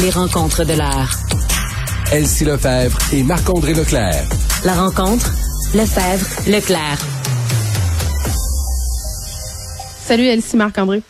Les rencontres de l'art. Elsie Lefebvre et Marc-André Leclerc. La rencontre, Lefebvre, Leclerc. Salut Elsie Marc-André.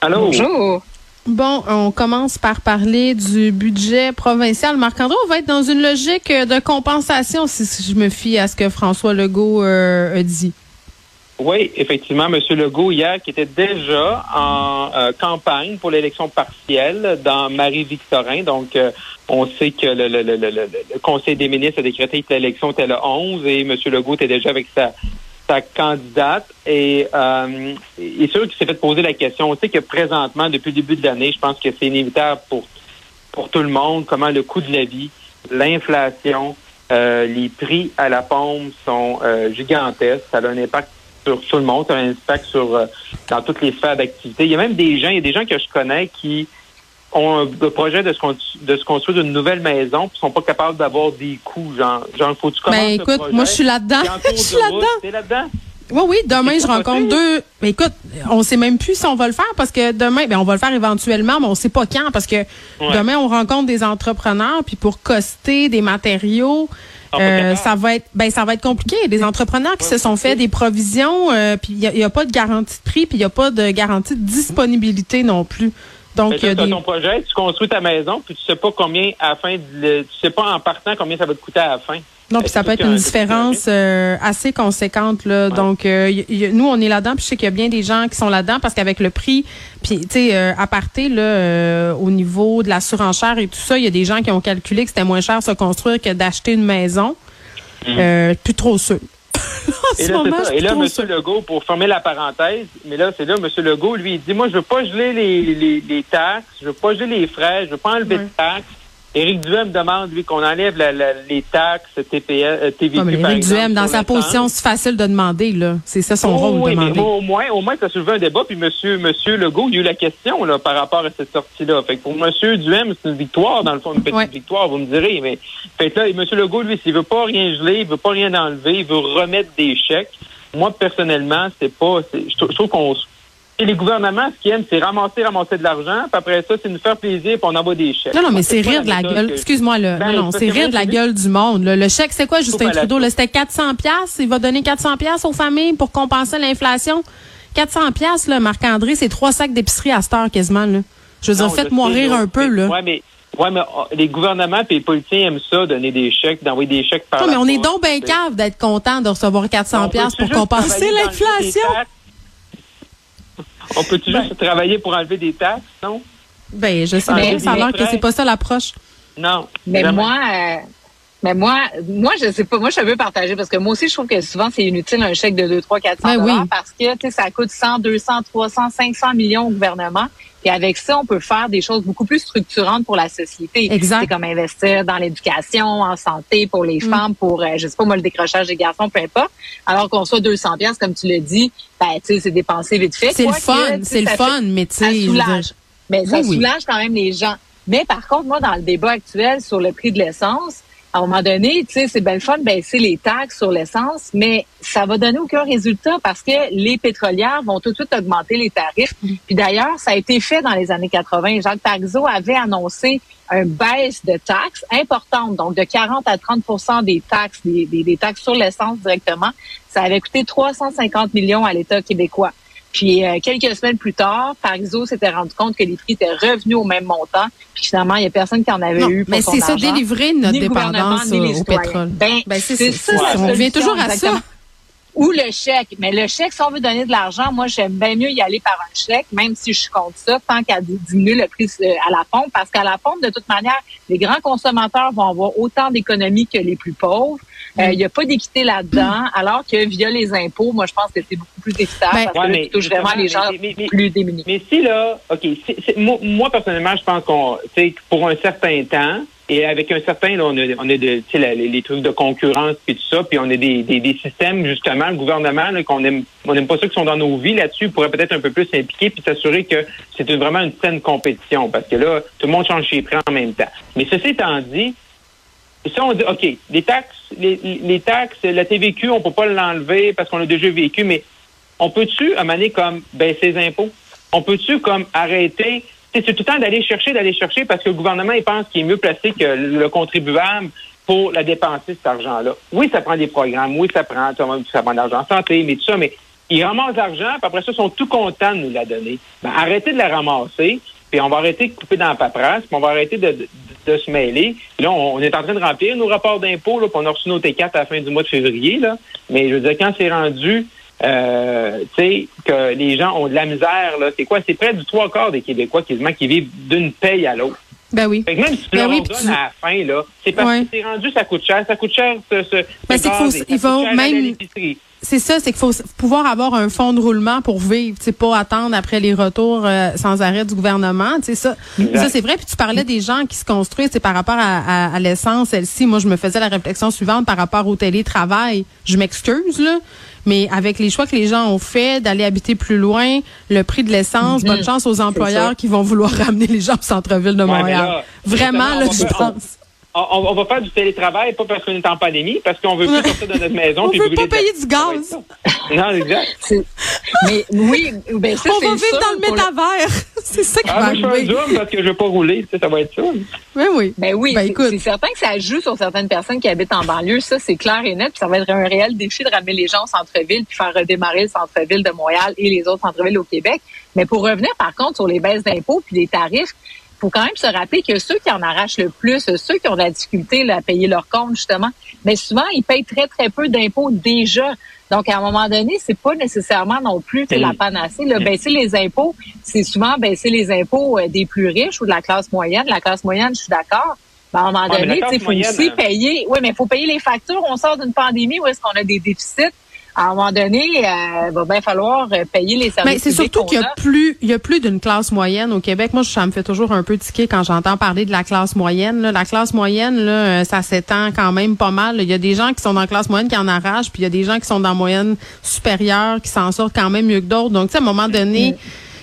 Allô? Bonjour. Bon, on commence par parler du budget provincial. Marc-André, on va être dans une logique de compensation si je me fie à ce que François Legault euh, a dit. Oui, effectivement, M. Legault, hier, qui était déjà en euh, campagne pour l'élection partielle dans Marie-Victorin. Donc, euh, on sait que le, le, le, le, Conseil des ministres a décrété que l'élection était le 11 et M. Legault était déjà avec sa, sa candidate. Et euh, il est sûr qu'il s'est fait poser la question. On sait que présentement, depuis le début de l'année, je pense que c'est inévitable pour, pour tout le monde, comment le coût de la vie, l'inflation, euh, les prix à la pompe sont gigantesques. Ça a un impact sur tout le monde, ça a un impact sur euh, dans toutes les sphères d'activité. Il y a même des gens, il y a des gens que je connais qui ont le projet de se, de se construire une nouvelle maison, puis sont pas capables d'avoir des coûts. Genre, genre faut-tu commencer Ben écoute, moi je suis là-dedans. je suis là-dedans. là-dedans? Oui, oui, demain, je rencontre deux. Mais écoute, on sait même plus si on va le faire parce que demain, ben, on va le faire éventuellement, mais on sait pas quand parce que demain, on rencontre des entrepreneurs, puis pour coster des matériaux, euh, ça va être ben ça va être compliqué. Des entrepreneurs qui se sont fait des provisions, euh, puis il n'y a, pas de garantie de prix, puis il n'y a pas de garantie de disponibilité non plus. Donc, tu as ton projet, tu construis ta maison, puis tu sais pas combien à la fin, tu sais pas en partant combien ça va te coûter à la fin. Non, puis ça peut être une différence euh, assez conséquente là. Donc nous on est là-dedans, puis je sais qu'il y a bien des gens qui sont là-dedans parce qu'avec le prix, puis tu sais à partir là au niveau de la surenchère et tout ça, il y a des gens qui ont calculé que c'était moins cher se construire que d'acheter une maison. Mm. plus trop sûr. Et là, et là M. Legault, pour fermer la parenthèse, mais là, c'est là, M. Legault, lui, il dit, moi, je veux pas geler les, les, les taxes, je veux pas geler les frais, je veux pas enlever de taxes. Éric Duhem demande, lui, qu'on enlève les taxes TPS, TVQ, mais Éric Duhem, dans sa position, c'est facile de demander, là. C'est ça son rôle, oui, de demander. Mais au moins, au moins, ça soulevé un débat, puis monsieur, monsieur Legault, il y a eu la question, là, par rapport à cette sortie-là. Fait que pour monsieur Duhem, c'est une victoire, dans le fond, une petite victoire, vous me direz, mais, fait que là, monsieur Legault, lui, s'il veut pas rien geler, il veut pas rien enlever, il veut remettre des chèques. Moi, personnellement, c'est pas, je trouve qu'on et les gouvernements, ce qu'ils aiment, c'est ramasser, ramasser de l'argent, puis après ça, c'est nous faire plaisir, puis on envoie des chèques. Non, non, mais c'est rire de la gueule. Excuse-moi, là. Ben, non, non, c'est rire de la gueule du monde. Le chèque, c'est quoi, Justin Trudeau? C'était 400 pièces. Il va donner 400 pièces aux familles pour compenser l'inflation? 400 pièces, là, Marc-André, c'est trois sacs d'épicerie à cette heure quasiment, là. Je veux dire, faites-moi rire un peu, là. Ouais, mais Ouais, mais oh, les gouvernements et les politiciens aiment ça, donner des chèques, d'envoyer des chèques par Non, mais on est donc bien cave d'être content de recevoir 400 pièces pour compenser l'inflation. On peut-tu juste ben. travailler pour enlever des taxes, non? Ben, je sais bien, ça a l'air que c'est pas ça l'approche. Non. Mais moi, euh, mais moi, moi, je sais pas. Moi, je veux partager parce que moi aussi, je trouve que souvent, c'est inutile un chèque de 2, 3, 400 dollars parce que, tu sais, ça coûte 100, 200, 300, 500 millions au gouvernement. Et avec ça, on peut faire des choses beaucoup plus structurantes pour la société. Exact. C'est comme investir dans l'éducation, en santé pour les mm. femmes, pour, euh, je sais pas moi, le décrochage des garçons, peu importe. Alors qu'on soit 200 pièces comme tu l'as dit, ben, tu sais, c'est dépenser vite fait. C'est le fun, c'est le fun, mais tu sais. Ça soulage. Mais ça soulage quand même les gens. Mais par contre, moi, dans le débat actuel sur le prix de l'essence, à un moment donné, tu sais, c'est bien le fun de baisser les taxes sur l'essence, mais ça va donner aucun résultat parce que les pétrolières vont tout de suite augmenter les tarifs. Puis d'ailleurs, ça a été fait dans les années 80. Jacques Parizeau avait annoncé une baisse de taxes importante, donc de 40 à 30 des taxes, des, des taxes sur l'essence directement. Ça avait coûté 350 millions à l'État québécois. Puis euh, quelques semaines plus tard, Parizeau s'était rendu compte que les prix étaient revenus au même montant. Puis finalement, il y a personne qui en avait eu pour Mais c'est ça, délivrer notre dépendance au pétrole. Ben, ben c'est ça. On revient toujours à ça. Ou le chèque. Mais le chèque, si on veut donner de l'argent, moi, j'aime bien mieux y aller par un chèque, même si je suis contre ça, tant qu'à diminuer le prix euh, à la pompe. Parce qu'à la pompe, de toute manière, les grands consommateurs vont avoir autant d'économies que les plus pauvres. Euh, il n'y a pas d'équité là-dedans, alors que via les impôts, moi, je pense que c'est beaucoup plus efficace ben, parce que touche vraiment les gens plus démunis. Mais si là, OK, moi, personnellement, je pense qu'on, pour un certain temps, et avec un certain, là, on a, on a de, les, les, trucs de concurrence puis tout ça, puis on a des, des, des systèmes justement, le gouvernement qu'on aime, on n'aime pas ceux qui sont dans nos vies là-dessus, pourrait peut-être un peu plus s'impliquer puis s'assurer que c'est vraiment une saine compétition, parce que là, tout le monde change ses prix en même temps. Mais ceci étant dit, si on dit OK, les taxes, les, taxes, la TVQ, on peut pas l'enlever parce qu'on a déjà vécu, mais on peut-tu, à comme baisser les impôts? On peut-tu comme arrêter? C'est tout le temps d'aller chercher, d'aller chercher, parce que le gouvernement, il pense qu'il est mieux placé que le contribuable pour la dépenser, cet argent-là. Oui, ça prend des programmes, oui, ça prend, ça prend de l'argent santé, mais tout ça, mais ils ramassent l'argent, puis après ça, ils sont tout contents de nous la donner. Ben, arrêtez de la ramasser, puis on va arrêter de couper dans la paperasse, puis on va arrêter de, de, se mêler. là, on, est en train de remplir nos rapports d'impôts, là, puis on a reçu nos T4 à la fin du mois de février, là. Mais je veux dire, quand c'est rendu, euh, tu sais, que les gens ont de la misère, là, c'est quoi? C'est près du trois quarts des Québécois quasiment qui vivent d'une paye à l'autre. Ben oui. Fait que même si tu ben leur oui, donnes à la fin, là, c'est parce que c'est rendu, ça coûte cher. Ça coûte cher, ce, ce, ben, c'est qu'il faut, il faut même, c'est ça, c'est qu'il faut pouvoir avoir un fonds de roulement pour vivre, c'est pas attendre après les retours euh, sans arrêt du gouvernement, tu sais ça. Ça c'est vrai. Puis tu parlais des gens qui se construisent, c'est par rapport à, à, l'essence. Celle-ci, moi je me faisais la réflexion suivante par rapport au télétravail. Je m'excuse là, mais avec les choix que les gens ont fait d'aller habiter plus loin, le prix de l'essence, bonne mhm. chance aux employeurs qui vont vouloir ramener les gens au centre-ville de Montréal. Vraiment là, je pense on, va faire du télétravail, pas parce qu'on est en pandémie, parce qu'on veut plus sortir de notre maison. on veut pas payer du gaz. non, exact. Mais oui, ben ça, On va vivre dans le métavers. c'est ça qui ah, va moi, arriver. Je fais un parce que je veux pas rouler. Ça, va être ça. Oui, oui. Ben oui, ben, c'est certain que ça joue sur certaines personnes qui habitent en banlieue. Ça, c'est clair et net. Puis ça va être un réel défi de ramener les gens au centre-ville puis faire redémarrer le centre-ville de Montréal et les autres centres-villes au Québec. Mais pour revenir, par contre, sur les baisses d'impôts puis les tarifs, faut quand même se rappeler que ceux qui en arrachent le plus, ceux qui ont de la difficulté à payer leur compte, justement, mais souvent, ils payent très, très peu d'impôts déjà. Donc, à un moment donné, c'est pas nécessairement non plus la panacée. Là. Baisser les impôts, c'est souvent baisser les impôts euh, des plus riches ou de la classe moyenne. La classe moyenne, je suis d'accord. Mais à un moment donné, il faut aussi euh, payer. Oui, mais il faut payer les factures. On sort d'une pandémie où est-ce qu'on a des déficits à un moment donné, il euh, va bien falloir euh, payer les services. Mais c'est surtout qu'il y a, plus, il y a plus d'une classe moyenne au Québec. Moi, ça me fait toujours un peu tiquer quand j'entends parler de la classe moyenne. La classe moyenne, là, euh, ça s'étend quand même pas mal. Il y a des gens qui sont dans la classe moyenne qui en arrachent, puis il y a des gens qui sont dans la moyenne supérieure qui s'en sortent quand même mieux que d'autres. Donc, tu sais, à un moment donné. Mm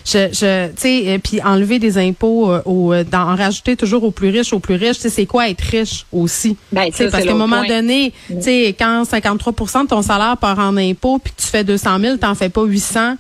je, je tu sais, puis enlever des impôts, euh, au, euh, en rajouter toujours aux plus riches, aux plus riches, tu sais, c'est quoi être riche aussi? Ben, parce qu'à un moment donné, tu sais, quand 53% de ton salaire part en impôts, puis que tu fais 200 000, t'en fais pas 800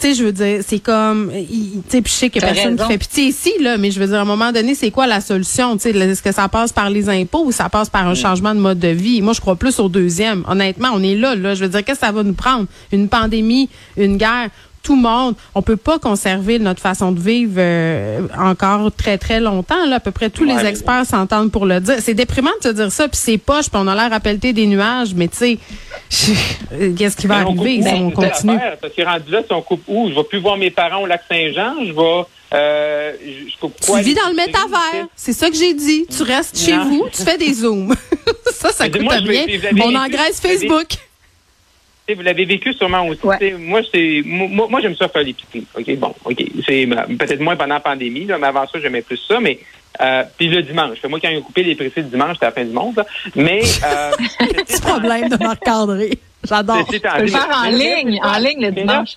tu sais, je veux dire, c'est comme, tu sais, puis je sais qu'il y a personne qui fait pitié ici, là, mais je veux dire, à un moment donné, c'est quoi la solution? Tu sais, est-ce que ça passe par les impôts ou ça passe par un changement de mode de vie? Moi, je crois plus au deuxième. Honnêtement, on est là, là. Je veux dire, qu'est-ce que ça va nous prendre? Une pandémie, une guerre tout le monde. On peut pas conserver notre façon de vivre euh, encore très très longtemps. Là, à peu près tous les experts s'entendent pour le dire. C'est déprimant de te dire ça, puis c'est poche, puis on a l'air à pelleter des nuages, mais tu sais, qu'est-ce qui va arriver? si on continue Parce que rendu là, si on coupe où? Je vais plus voir mes parents au lac Saint-Jean. Je vais euh, je coupe quoi? Tu vis dans le métavers. C'est ça que j'ai dit. Tu restes chez vous, tu fais des zooms. ça, ça coûte bien. On engraisse Facebook vous l'avez vécu sûrement aussi. Moi, c'est moi, moi j'aime ça faire l'épicerie. OK, bon, OK. C'est peut-être moins pendant la pandémie, là, mais avant ça, j'aimais plus ça. Mais euh, puis le dimanche. Moi, quand ils ont coupé les précis le dimanche, c'était la fin du monde. Là. Mais euh, petit problème de Marc-André. J'adore. Tu peux le faire en ligne, en ligne le dimanche.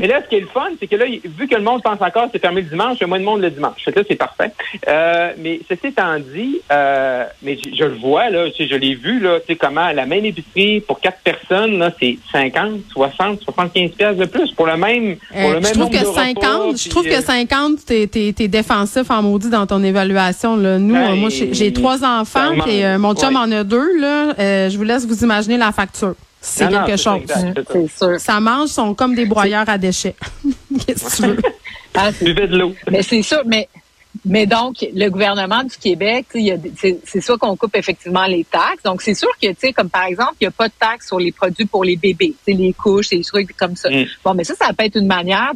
Mais là, ce qui est le fun, c'est que là, vu que le monde pense encore que c'est fermé le dimanche, il y a moins de monde le dimanche. Que là, c'est parfait. Euh, mais ceci étant dit, euh, mais je, le vois, là, je l'ai vu, là, tu sais, comment la même épicerie pour quatre personnes, là, c'est 50, 60, 75 pièces de plus pour le même, pour le même je trouve que 50, je trouve que 50, t'es, t'es, défensif en maudit dans ton évaluation, là. Nous, moi, j'ai trois enfants, et mon chum en a deux, là. je vous laisse vous imaginer la facture. C'est quelque chose. C'est sûr. Ça mange sont comme des broyeurs à déchets. Qu'est-ce que tu veux? Ah, de l'eau. Mais c'est sûr, mais mais donc, le gouvernement du Québec, c'est soit qu'on coupe effectivement les taxes. Donc, c'est sûr que, tu sais, comme par exemple, il n'y a pas de taxes sur les produits pour les bébés, les couches, les trucs comme ça. Mm. Bon, mais ça, ça peut être une manière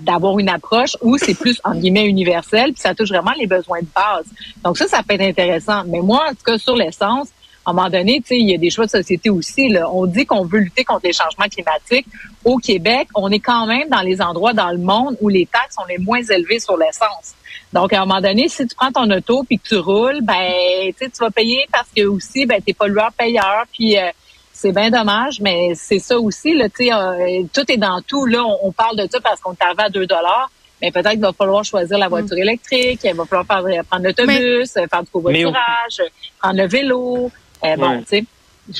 d'avoir une approche où c'est plus, en guillemets, universel, puis ça touche vraiment les besoins de base. Donc, ça, ça peut être intéressant. Mais moi, en tout cas, sur l'essence, à un moment donné, tu sais, il y a des choix de société aussi. Là. On dit qu'on veut lutter contre les changements climatiques. Au Québec, on est quand même dans les endroits dans le monde où les taxes sont les moins élevées sur l'essence. Donc, à un moment donné, si tu prends ton auto puis que tu roules, ben, tu vas payer parce que aussi, ben, t'es pollueur-payeur. Puis, euh, c'est bien dommage, mais c'est ça aussi. Là, euh, tout est dans tout. Là, on, parle de ça parce qu'on arrivé à 2 dollars. Mais peut-être qu'il va falloir choisir la voiture mm. électrique, il va falloir faire, prendre l'autobus, faire du covoiturage, prendre le vélo. Euh, bon, tu sais.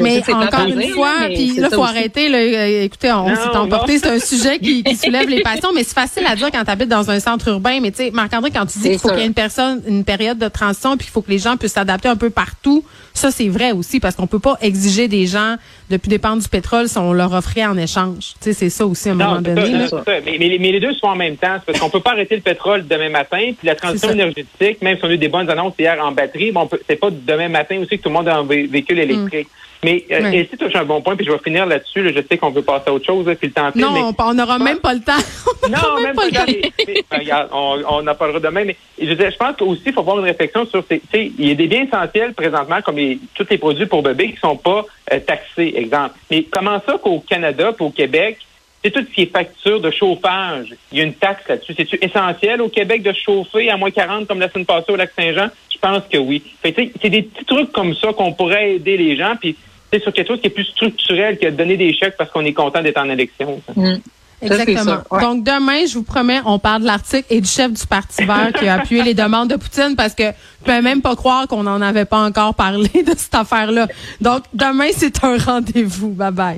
Mais encore une fois, puis là, faut arrêter. Là, euh, écoutez, on s'est emporté. C'est un sujet qui, qui, soulève les passions, mais c'est facile à dire quand tu habites dans un centre urbain. Mais tu sais, Marc-André, quand tu dis qu'il faut qu'il y ait une personne, une période de transition, puis qu'il faut que les gens puissent s'adapter un peu partout, ça c'est vrai aussi parce qu'on peut pas exiger des gens de plus dépendre du pétrole si on leur offrait en échange. Tu sais, c'est ça aussi à un moment donné. Mais, mais, les deux sont en même temps, parce qu'on peut pas arrêter le pétrole demain matin, puis la transition énergétique, même si on a eu des bonnes annonces hier en batterie, bon, c'est pas demain matin aussi que tout le monde a un véhicule électrique. Mm. Mais euh, et si tu touches un bon point, puis je vais finir là-dessus. je sais qu'on veut passer à autre chose, puis le temps Non, on n'aura même pas le temps. non, même, pas le temps. on, on en parlera demain. Mais je, je pense qu'aussi, il faut avoir une réflexion sur... Il y a des biens essentiels présentement, comme les, tous les produits pour bébés, qui sont pas euh, taxés, exemple. Mais comment ça qu'au Canada, puis au Québec, c'est tout ce qui est facture de chauffage. Il y a une taxe là-dessus. C'est-tu essentiel au Québec de chauffer à moins 40 comme la semaine passée au lac Saint-Jean? Je pense que oui. c'est des petits trucs comme ça qu'on pourrait aider les gens. Puis sur quelque chose qui est plus structurel que de donner des chèques parce qu'on est content d'être en élection. Mm. Exactement. Donc demain, je vous promets, on parle de l'article et du chef du Parti vert qui a appuyé les demandes de Poutine parce que je peux même pas croire qu'on n'en avait pas encore parlé de cette affaire-là. Donc demain, c'est un rendez-vous. Bye bye.